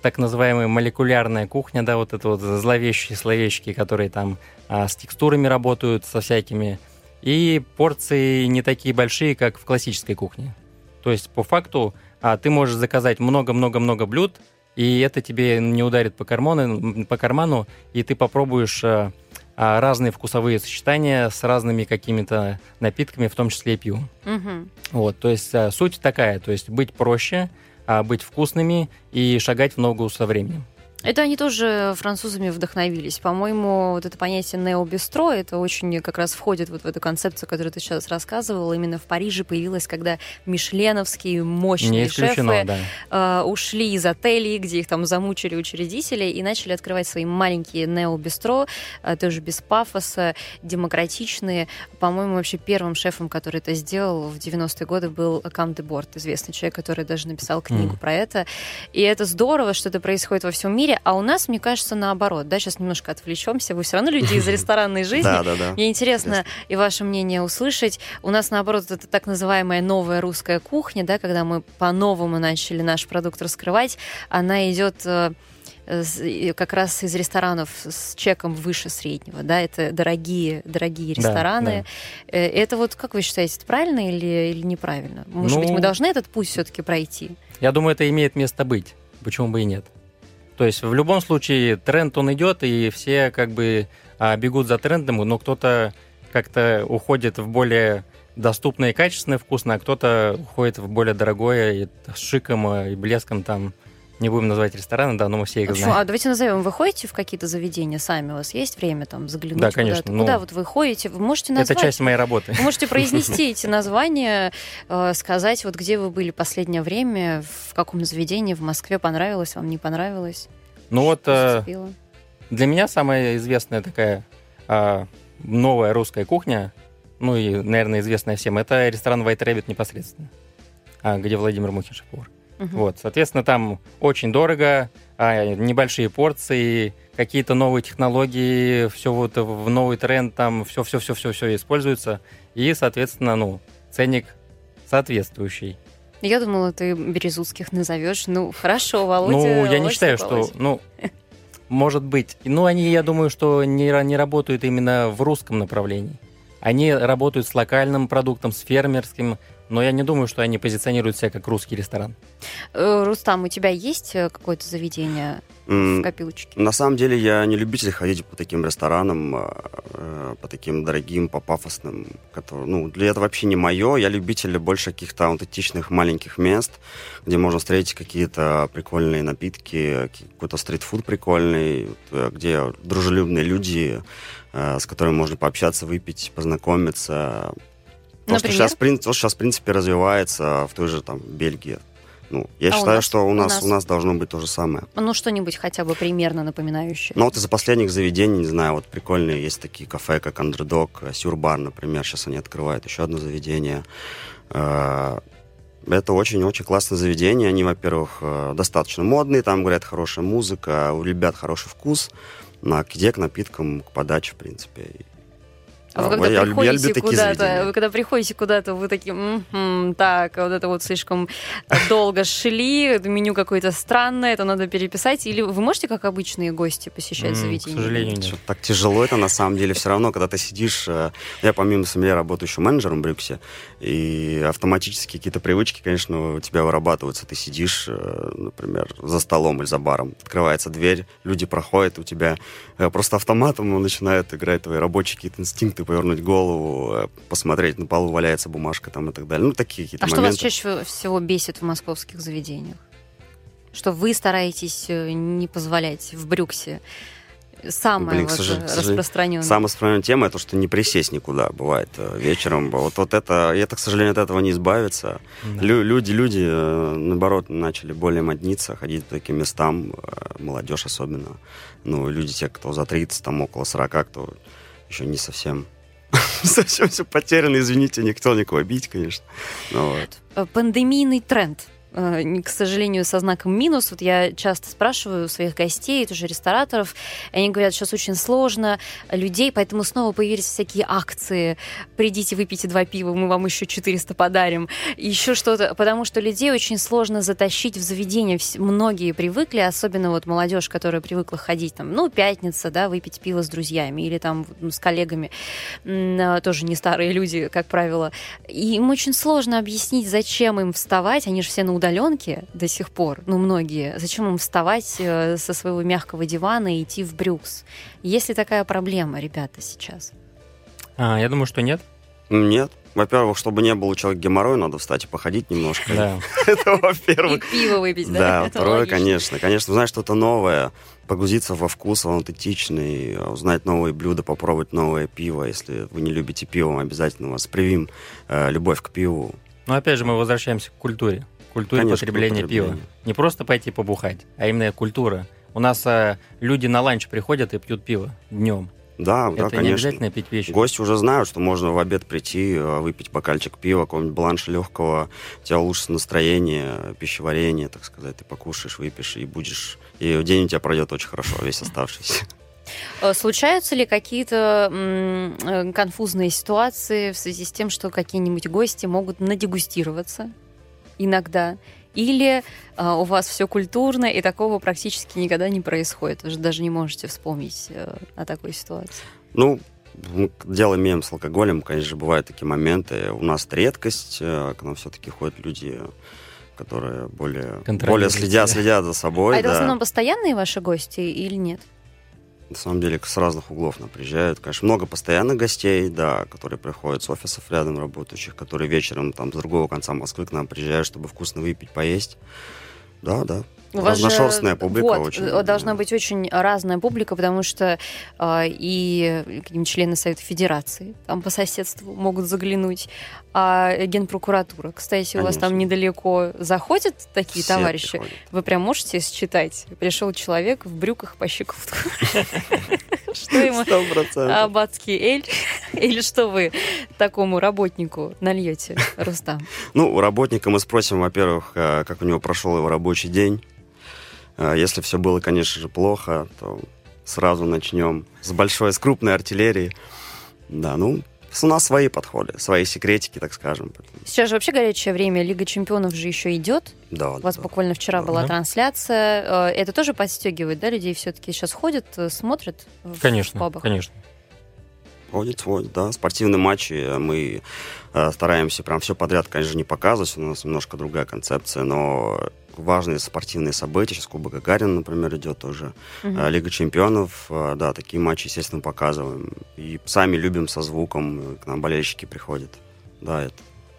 так называемая молекулярная кухня, да, вот это вот зловещие словечки, которые там а, с текстурами работают, со всякими и порции не такие большие, как в классической кухне. То есть, по факту, а, ты можешь заказать много-много-много блюд, и это тебе не ударит по карману, по карману и ты попробуешь а, а, разные вкусовые сочетания с разными какими-то напитками, в том числе и пью. Угу. Вот, то есть а, суть такая, то есть быть проще, а, быть вкусными и шагать в ногу со временем. Это они тоже французами вдохновились. По-моему, вот это понятие необистро, это очень как раз входит вот в эту концепцию, которую ты сейчас рассказывал. Именно в Париже появилась, когда мишленовские мощные шефы да. э, ушли из отелей, где их там замучили учредители, и начали открывать свои маленькие необистро, э, тоже без пафоса, демократичные. По-моему, вообще первым шефом, который это сделал в 90-е годы, был Кам де Борт, известный человек, который даже написал книгу mm. про это. И это здорово, что это происходит во всем мире, а у нас, мне кажется, наоборот, да, сейчас немножко отвлечемся, вы все равно люди из ресторанной жизни. Да, да, да. Мне интересно и ваше мнение услышать. У нас, наоборот, это так называемая новая русская кухня, да, когда мы по-новому начали наш продукт раскрывать, она идет э, как раз из ресторанов с чеком выше среднего, да, это дорогие, дорогие рестораны. Да, да. Э, это вот, как вы считаете, это правильно или, или неправильно? Может ну, быть, мы должны этот путь все-таки пройти? Я думаю, это имеет место быть. Почему бы и нет? То есть в любом случае тренд он идет, и все как бы а, бегут за трендом, но кто-то как-то уходит в более доступное и качественное вкусное, а кто-то уходит в более дорогое и с шиком и блеском там не будем называть рестораны, да, но мы все их знаем. А давайте назовем. Вы ходите в какие-то заведения сами? У вас есть время там заглянуть? Да, конечно. Куда, ну, куда вот вы ходите? Вы можете назвать? Это часть моей работы. Вы можете произнести эти названия, э, сказать, вот где вы были последнее время, в каком заведении в Москве понравилось, вам не понравилось? Ну вот э, для меня самая известная такая а, новая русская кухня, ну и, наверное, известная всем, это ресторан White Rabbit непосредственно, а, где Владимир Мухин шеф-повар. Угу. Вот, соответственно, там очень дорого, а, небольшие порции, какие-то новые технологии, все вот в новый тренд, там все, все, все, все, все используется, и, соответственно, ну ценник соответствующий. Я думала, ты Березутских назовешь. Ну, хорошо, Володя. Ну, я не считаю, Володя. что, ну, может быть. Ну, они, я думаю, что не, не работают именно в русском направлении. Они работают с локальным продуктом, с фермерским, но я не думаю, что они позиционируют себя как русский ресторан. Э, Рустам, у тебя есть э, какое-то заведение в копилочке? На самом деле я не любитель ходить по таким ресторанам, э, по таким дорогим, по пафосным. Которые, ну, для этого вообще не мое. Я любитель больше каких-то аутентичных маленьких мест, где можно встретить какие-то прикольные напитки, какой-то стритфуд прикольный, где дружелюбные люди, с которыми можно пообщаться, выпить, познакомиться То, что сейчас, то, что сейчас, в принципе, развивается в той же там Бельгии. Ну, я а считаю, у что у нас, у нас у нас должно быть то же самое. Ну, что-нибудь хотя бы примерно напоминающее. Ну, вот из-за последних заведений, не знаю, вот прикольные есть такие кафе, как Андердог, Сюрбар, например, сейчас они открывают еще одно заведение. Э, это очень-очень классное заведение. Они, во-первых, э, достаточно модные, там, говорят, хорошая музыка, у ребят хороший вкус, на где к напиткам, к подаче, в принципе. А вы когда я, приходите куда-то, вы когда приходите куда-то, вы такие, м-м, так, вот это вот слишком долго шли, меню какое-то странное, это надо переписать, или вы можете, как обычные гости, посещать заведение? К сожалению, нет. Так тяжело это на самом деле все равно, когда ты сидишь, э, я помимо сомелье работаю еще менеджером в Брюксе, и автоматически какие-то привычки, конечно, у тебя вырабатываются. Ты сидишь, э, например, за столом или за баром, открывается дверь, люди проходят, у тебя э, просто автоматом начинают играть твои рабочие какие-то инстинкты, повернуть голову, э, посмотреть, на полу валяется бумажка там и так далее. Ну, такие какие-то А моменты. что вас чаще всего бесит в московских заведениях? Что вы стараетесь э, не позволять в Брюксе? Самая Блин, вот распространенная. Самая распространенная тема это что не присесть никуда бывает э, вечером. Вот, вот это, и это, к сожалению, от этого не избавиться. Да. Лю, люди, люди, наоборот, начали более модниться, ходить по таким местам, молодежь особенно. Ну, люди, те, кто за 30, там около 40, кто еще не совсем совсем все потеряно, извините, никто никого бить, конечно. Но вот. Э, пандемийный тренд к сожалению, со знаком минус. Вот я часто спрашиваю своих гостей, тоже рестораторов, и они говорят, сейчас очень сложно людей, поэтому снова появились всякие акции. Придите, выпейте два пива, мы вам еще 400 подарим. Еще что-то, потому что людей очень сложно затащить в заведение. Многие привыкли, особенно вот молодежь, которая привыкла ходить там, ну, пятница, да, выпить пиво с друзьями или там с коллегами, а, тоже не старые люди, как правило. И им очень сложно объяснить, зачем им вставать, они же все на удаленке удаленке до сих пор, ну, многие, зачем им вставать э, со своего мягкого дивана и идти в брюкс? Есть ли такая проблема, ребята, сейчас? А, я думаю, что нет. Нет. Во-первых, чтобы не было у человека геморроя, надо встать и походить немножко. Да. Это во-первых. И пиво выпить, да? Да, второе, конечно. Конечно, узнать что-то новое, погрузиться во вкус, в аутентичный, узнать новые блюда, попробовать новое пиво. Если вы не любите пиво, мы обязательно вас привим э, любовь к пиву. Но опять же мы возвращаемся к культуре культуре Конечно, потребления, потребления пива. Не просто пойти побухать, а именно культура. У нас а, люди на ланч приходят и пьют пиво днем. Да, это да, конечно. не обязательно пить вещи. Гости уже знают, что можно в обед прийти, э, выпить бокальчик пива, какого-нибудь бланша легкого, у тебя улучшится настроение, пищеварение, так сказать, ты покушаешь, выпьешь и будешь... И день у тебя пройдет очень хорошо, весь оставшийся. Э, случаются ли какие-то конфузные ситуации в связи с тем, что какие-нибудь гости могут надегустироваться иногда, или а, у вас все культурно, и такого практически никогда не происходит. Вы же даже не можете вспомнить а, о такой ситуации. Ну, мы дело имеем с алкоголем, конечно, бывают такие моменты. У нас это редкость, э, к нам все-таки ходят люди, которые более, более следят, следят за собой. А это в основном постоянные ваши гости или нет? На самом деле, с разных углов нам приезжают. Конечно, много постоянных гостей, да, которые приходят с офисов рядом работающих, которые вечером там с другого конца Москвы к нам приезжают, чтобы вкусно выпить, поесть. Да, да. У вас Разношерстная же, публика вот, очень. Должна быть очень разная публика, потому что э, и члены Совета Федерации там по соседству могут заглянуть, а Генпрокуратура, кстати, Конечно. у вас там недалеко заходят такие Все товарищи. Приходят. Вы прям можете считать? Пришел человек в брюках по щиколотку. Что ему? Аббатский эль? Или что вы такому работнику нальете, Рустам? Ну, у работника мы спросим, во-первых, э, как у него прошел его рабочий день. Э, если все было, конечно же, плохо, то сразу начнем с большой, с крупной артиллерии. Да, ну, у нас свои подходы, свои секретики, так скажем. Сейчас же вообще горячее время, Лига чемпионов же еще идет. Да. У вас да, буквально вчера да. была трансляция. Э, это тоже подстегивает, да, людей все-таки сейчас ходят, э, смотрят конечно, в пабах? Конечно, Ходит, ходит, да. Спортивные матчи мы э, стараемся прям все подряд, конечно, не показывать. У нас немножко другая концепция, но важные спортивные события. Сейчас Кубок Гагарина, например, идет тоже. Uh-huh. Лига чемпионов. Э, да, такие матчи, естественно, показываем. И сами любим со звуком. К нам болельщики приходят. Да, это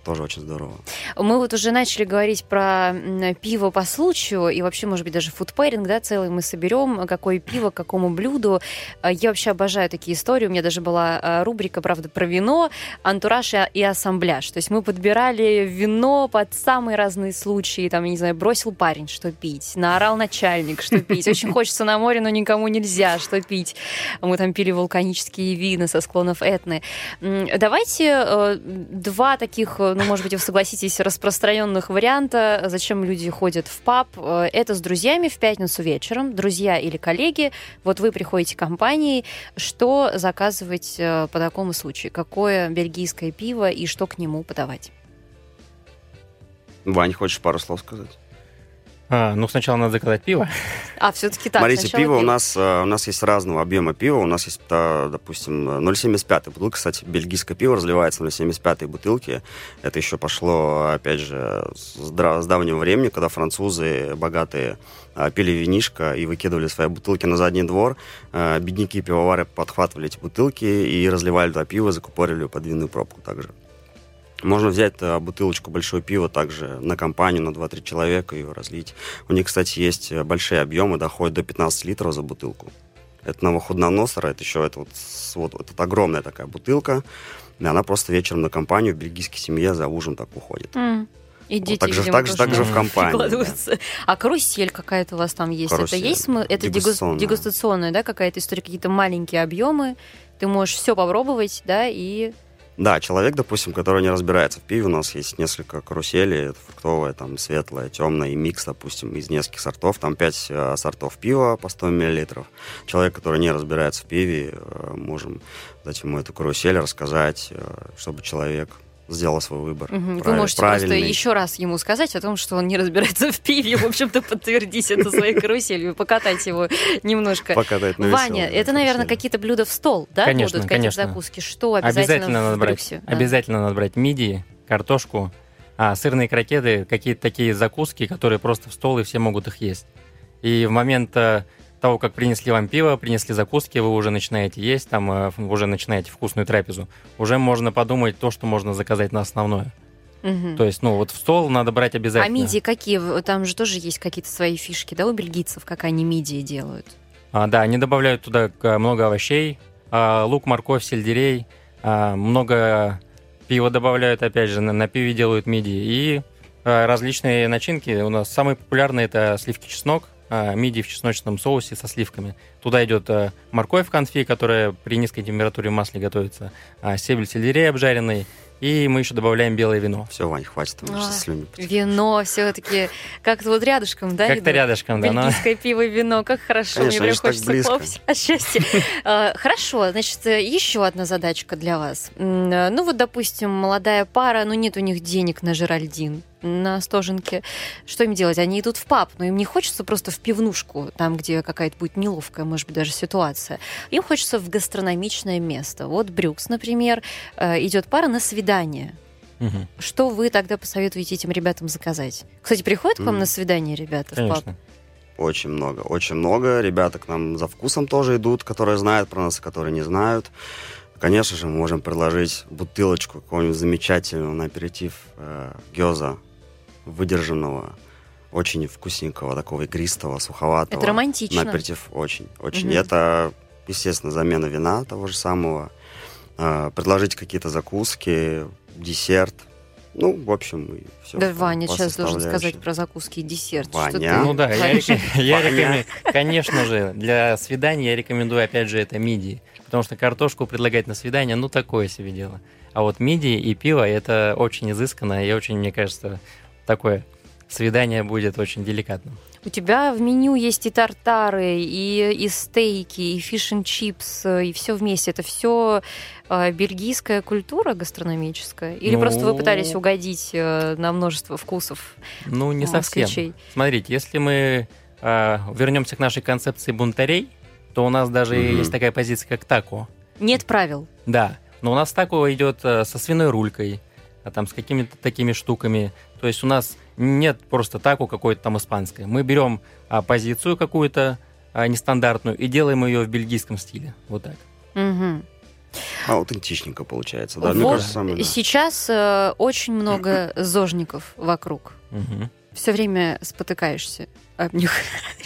тоже очень здорово. Мы вот уже начали говорить про пиво по случаю, и вообще, может быть, даже фудпэринг, да, целый мы соберем, какое пиво, к какому блюду. А, я вообще обожаю такие истории. У меня даже была а, рубрика, правда, про вино, антураж и ассамбляж. То есть мы подбирали вино под самые разные случаи. Там, я не знаю, бросил парень, что пить, наорал начальник, что пить. Очень хочется на море, но никому нельзя, что пить. Мы там пили вулканические вина со склонов Этны. Давайте э, два таких, ну, может быть, вы согласитесь, распространенных варианта, зачем люди ходят в паб. Э, это с друзьями в пятницу вечером, друзья или коллеги. Вот вы приходите к компании, что заказывать э, по такому случаю? Какое бельгийское пиво и что к нему подавать? Вань, хочешь пару слов сказать? А, ну, сначала надо заказать пиво. А, все-таки так. Смотрите, пиво, пиво у нас э, у нас есть разного объема пива. У нас есть, допустим, 0,75 бутылка. Кстати, бельгийское пиво разливается в 0,75 бутылки. Это еще пошло, опять же, с, с давнего времени, когда французы богатые э, пили винишко и выкидывали свои бутылки на задний двор. Э, бедняки пивовары подхватывали эти бутылки и разливали туда пиво, закупорили под винную пробку также. Можно взять э, бутылочку большого пива также на компанию, на 2-3 человека ее разлить. У них, кстати, есть э, большие объемы, доходят до 15 литров за бутылку. Это новоходноносора, это еще это вот, вот, вот это огромная такая бутылка. И она просто вечером на компанию в бельгийской семье за ужин так уходит. Mm. И дети, вот так, же, так, же, так же в компании. Да. А карусель какая-то у вас там есть? Карусель. Это есть это дегустационная, дегустационная да, какая-то история, какие-то маленькие объемы. Ты можешь все попробовать, да, и да, человек, допустим, который не разбирается в пиве, у нас есть несколько каруселей, фруктовая, там, светлая, темная и микс, допустим, из нескольких сортов, там 5 э, сортов пива по 100 мл. Человек, который не разбирается в пиве, э, можем дать ему эту карусель, рассказать, э, чтобы человек сделала свой выбор. Угу. Вы можете правильный. просто еще раз ему сказать о том, что он не разбирается в пиве, в общем-то, подтвердить это своей каруселью, покатать его немножко. Покатать на Ваня, это, наверное, какие-то блюда в стол, да, конечно, будут конечно. закуски? Что обязательно, обязательно надо брать, да? Обязательно надо брать мидии, картошку, а, сырные крокеты, какие-то такие закуски, которые просто в стол, и все могут их есть. И в момент э, того, как принесли вам пиво, принесли закуски, вы уже начинаете есть, там э, уже начинаете вкусную трапезу, уже можно подумать то, что можно заказать на основное. Угу. То есть, ну, вот в стол надо брать обязательно. А мидии какие? Там же тоже есть какие-то свои фишки, да, у бельгийцев, как они мидии делают? А, да, они добавляют туда много овощей, а, лук, морковь, сельдерей, а, много пива добавляют, опять же, на, на пиве делают мидии. И а, различные начинки. У нас самые популярные это сливки чеснок, а, мидии в чесночном соусе со сливками. Туда идет а, морковь в конфи, которая при низкой температуре в масле готовится, а, сельдерей обжаренный, и мы еще добавляем белое вино. Все, Вань, хватит. А, вино все-таки как-то вот рядышком, да? Как-то рядышком, да. Бельгийское но... пиво и вино, как хорошо. Конечно, Мне прям хочется плавать от счастья. Хорошо, значит, еще одна задачка для вас. Ну вот, допустим, молодая пара, ну нет у них денег на Жеральдин на Стоженке. Что им делать? Они идут в паб, но им не хочется просто в пивнушку, там, где какая-то будет неловкая, может быть, даже ситуация. Им хочется в гастрономичное место. Вот Брюкс, например, э, идет пара на свидание. Угу. Что вы тогда посоветуете этим ребятам заказать? Кстати, приходят к вам mm. на свидание ребята Конечно. в паб? Очень много, очень много. Ребята к нам за вкусом тоже идут, которые знают про нас, которые не знают. Конечно же, мы можем предложить бутылочку какого-нибудь замечательного на аперитив э, гёза выдержанного, очень вкусненького, такого игристого, суховатого. Это романтично. Наперетив очень, очень. Угу. Это, естественно, замена вина того же самого. Э, предложить какие-то закуски, десерт. Ну, в общем, все. Да, Ваня сейчас должен сказать про закуски и десерт. Ваня. Ну да, я, я рекомендую, конечно же, для свидания я рекомендую, опять же, это мидии. Потому что картошку предлагать на свидание, ну, такое себе дело. А вот мидии и пиво, это очень изысканно и очень, мне кажется, такое свидание будет очень деликатным. У тебя в меню есть и тартары, и, и стейки, и фиш чипс, и все вместе. Это все э, бельгийская культура гастрономическая? Или ну, просто вы пытались угодить э, на множество вкусов? Ну, не совсем. Смотрите, если мы э, вернемся к нашей концепции бунтарей, то у нас даже mm есть такая позиция, как тако. Нет правил. Да, но у нас тако идет э, со свиной рулькой, а там с какими-то такими штуками. То есть у нас нет просто тако какой-то там испанской. Мы берем а, позицию какую-то а, нестандартную и делаем ее в бельгийском стиле. Вот так. Угу. Аутентичненько получается, да. Вот Мне кажется, самое, да. сейчас э, очень много зожников вокруг. Мгм. Все время спотыкаешься об них,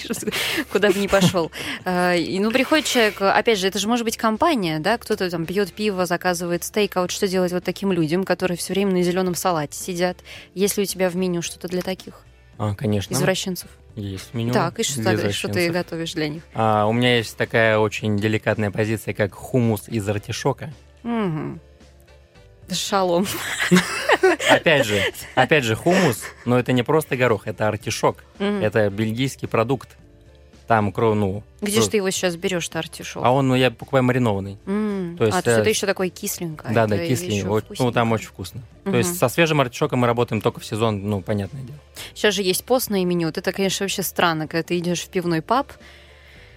куда бы ни пошел. Э, И, ну, приходит человек, опять же, это же может быть компания, да, кто-то там пьет пиво, заказывает стейк, а вот что делать вот таким людям, которые все время на зеленом салате сидят? Есть ли у тебя в меню что-то для таких А, конечно. извращенцев? Есть меню. так, и что, тогда- что ты готовишь для них? А, у меня есть такая очень деликатная позиция, как хумус из артишока. Мгм. Шалом. Опять же, опять же, хумус, но это не просто горох, это артишок. Это бельгийский продукт. Там, кро- ну... Где же ты его сейчас берешь-то артишок? А он, ну, я покупаю маринованный. То есть, а, то есть это еще такое кисленькое. да, да, Вот, Ну, там очень вкусно. То есть со свежим артишоком мы работаем только в сезон, ну, понятное дело. Сейчас же есть постное меню. Это, конечно, вообще странно, когда ты идешь в пивной паб.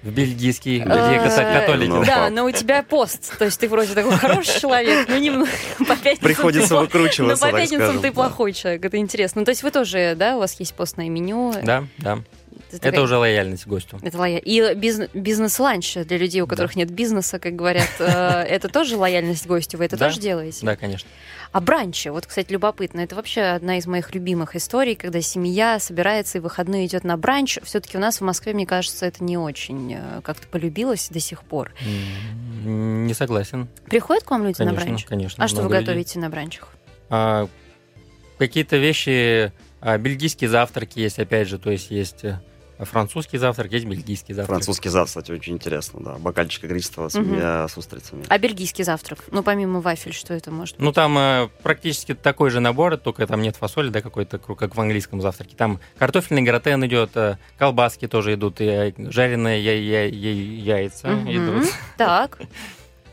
В бельгийский, где ката- католики. Ну, Да, но у тебя пост. То есть ты вроде такой хороший человек, но немного по пятницам Приходится выкручиваться, Но по пятницам ты плохой человек. Это интересно. Ну, то есть вы тоже, да, у вас есть постное меню. Да, да. Это Это такая- уже лояльность гостю. Это лоя- И биз- бизнес-ланч для людей, у которых нет бизнеса, как говорят, э, это тоже лояльность гостю. Вы это Да. тоже делаете? Да, конечно. А бранчи, вот, кстати, любопытно, это вообще одна из моих любимых историй, когда семья собирается и в выходные идет на бранч. Все-таки у нас в Москве, мне кажется, это не очень э, как-то полюбилось до сих пор. Не согласен. Приходят к вам люди на Конечно, бранч? конечно. А что вы много людей. готовите на бранчах? А, какие-то вещи, а, бельгийские завтраки есть, опять же, то есть есть э, французский завтрак, есть бельгийский завтрак. Французский завтрак, кстати, очень интересно, да. Бокальчик игристого с, э, с устрицами. А бельгийский завтрак? Ну, помимо вафель, что это может Ну, там э, практически такой же набор, только там нет фасоли, да, какой-то, как в английском завтраке. Там картофельный гратен идет, э, колбаски тоже идут, и э, жареные я- я- я- яйца Мгм. идут. Так.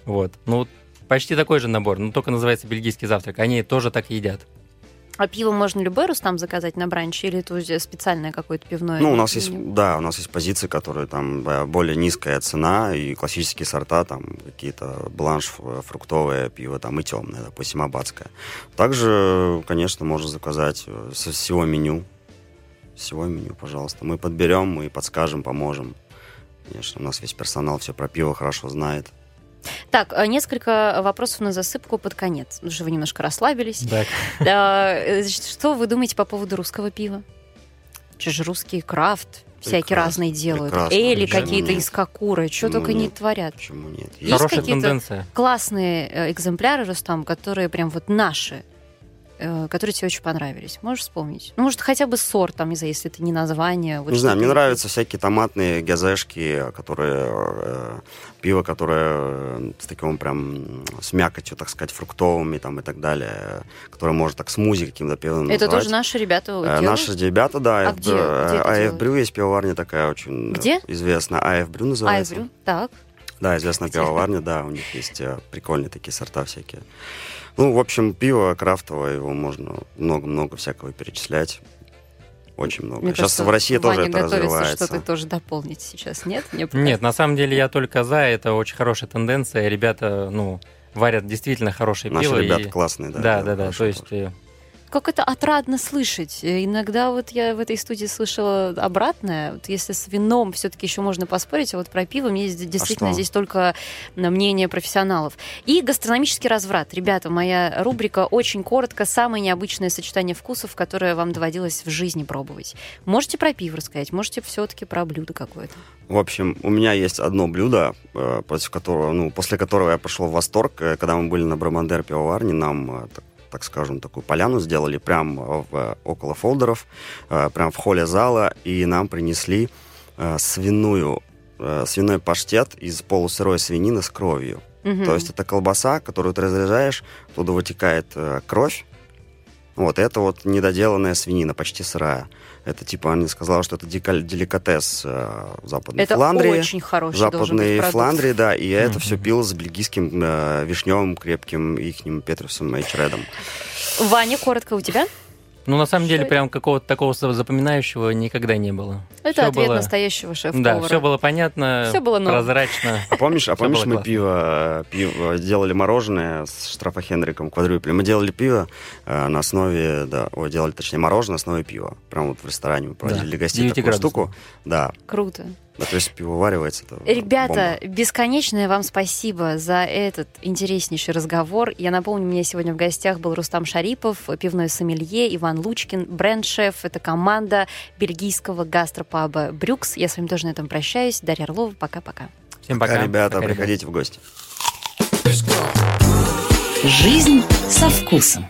Вот. Ну, почти такой же набор, но только называется бельгийский завтрак. Они тоже так едят. А пиво можно любой Рустам заказать на бранч? Или это уже специальное какое-то пивное? Ну, у нас есть, да, у нас есть позиции, которые там э, более низкая цена и классические сорта, там какие-то бланш, фруктовое пиво, там и темное, допустим, аббатское. Также, конечно, можно заказать э, со всего меню. Всего меню, пожалуйста. Мы подберем, мы подскажем, поможем. Конечно, у нас весь персонал все про пиво хорошо знает. Так, э, несколько вопросов на засыпку под конец, потому что вы немножко расслабились. Так. А, значит, Что вы думаете по поводу русского пива? Че же русский крафт всякие Прекрасно, разные делают. прекрасно, Эли какие-то из кокура, что только не нет? творят. Почему нет? Есть Хорошая какие-то- тенденция. Классные э, экземпляры, Рустам, которые прям вот наши, которые тебе очень понравились. Можешь вспомнить? Ну, может, хотя бы сорт, там, если это не название. вот не знаю, мне нравятся всякие томатные газешки, которые э, пиво, которое э, с таким прям с мякотью, так сказать, фруктовыми там и так далее, которое может так смузи каким-то пивом Это называть. тоже наши ребята Э, делают? Наши ребята, да. А где- где? Брю есть пивоварня такая очень э, Где? известная. АФ Брю называется. Айврю, так. Да, известная пивоварня, да, у них есть э, прикольные такие сорта всякие. Ну, в общем, пиво крафтовое, его можно много-много всякого перечислять. Очень много. Мне Сейчас кажется, в России тоже Ваня это готовится развивается. что-то тоже дополнить сейчас, нет? Мне Нет, на самом деле я только за, это очень хорошая тенденция. Ребята, ну, варят действительно хорошее Наши пиво. ребята и- классные, да. Да, да, да. То есть тоже. э, Как это отрадно слышать. Э, Иногда вот я в этой студии слышала обратное. Вот если с вином все-таки еще можно поспорить, а вот про пиво мне здесь действительно что? здесь только мнение профессионалов. И гастрономический разврат. Ребята, моя рубрика очень коротко. Самое необычное сочетание вкусов, которое вам доводилось в жизни пробовать. Можете про пиво рассказать, можете все-таки про блюдо какое-то. В общем, у меня есть одно блюдо, э, против которого, ну, после которого я пошел в восторг. Э, Когда мы были на Брамандер пивоварне, нам, так, так скажем, такую поляну сделали прямо в, э, около фолдеров, э, прям в холле зала, и нам принесли э, свиную, э, свиной паштет из полусырой свинины с кровью. Мгм. То есть это колбаса, которую ты разрезаешь, туда вытекает э, кровь. Вот, это вот недоделанная свинина, почти сырая. Это типа, они сказали, что это деликатес э, Западной это Фландрии. очень хороший Западной быть. Фландрии, да, и я это все пил с бельгийским э, вишневым крепким ихним Петрусом Эйчредом. Ваня, коротко у тебя? Ну, на самом деле, прям какого-то такого за- запоминающего никогда не было. Это Всё ответ было- настоящего шеф-повара. Да, все было понятно, Всё было норм. прозрачно. А помнишь, а помнишь мы классно. пиво, пиво делали мороженое с Штрафа Хенриком квадрюпли? Мы делали пиво э, на основе, да, ой, делали, точнее, мороженое на основе пива. Прям вот в ресторане мы проводили для гостей 9 такую градусов. штуку. Да, Круто. Да, то есть пивоваривается. Это Ребята, бомба. бесконечное вам спасибо за этот интереснейший разговор. Я напомню, у меня сегодня в гостях был Рустам Шарипов, пивной сомелье, Иван Лучкин, бренд-шеф. Это команда бельгийского гастропаба «Брюкс». Я с вами тоже на этом прощаюсь. Дарья Орлова, пока-пока. Всем пока. Пока, ребята, Пока, приходите в гости. Жизнь со вкусом.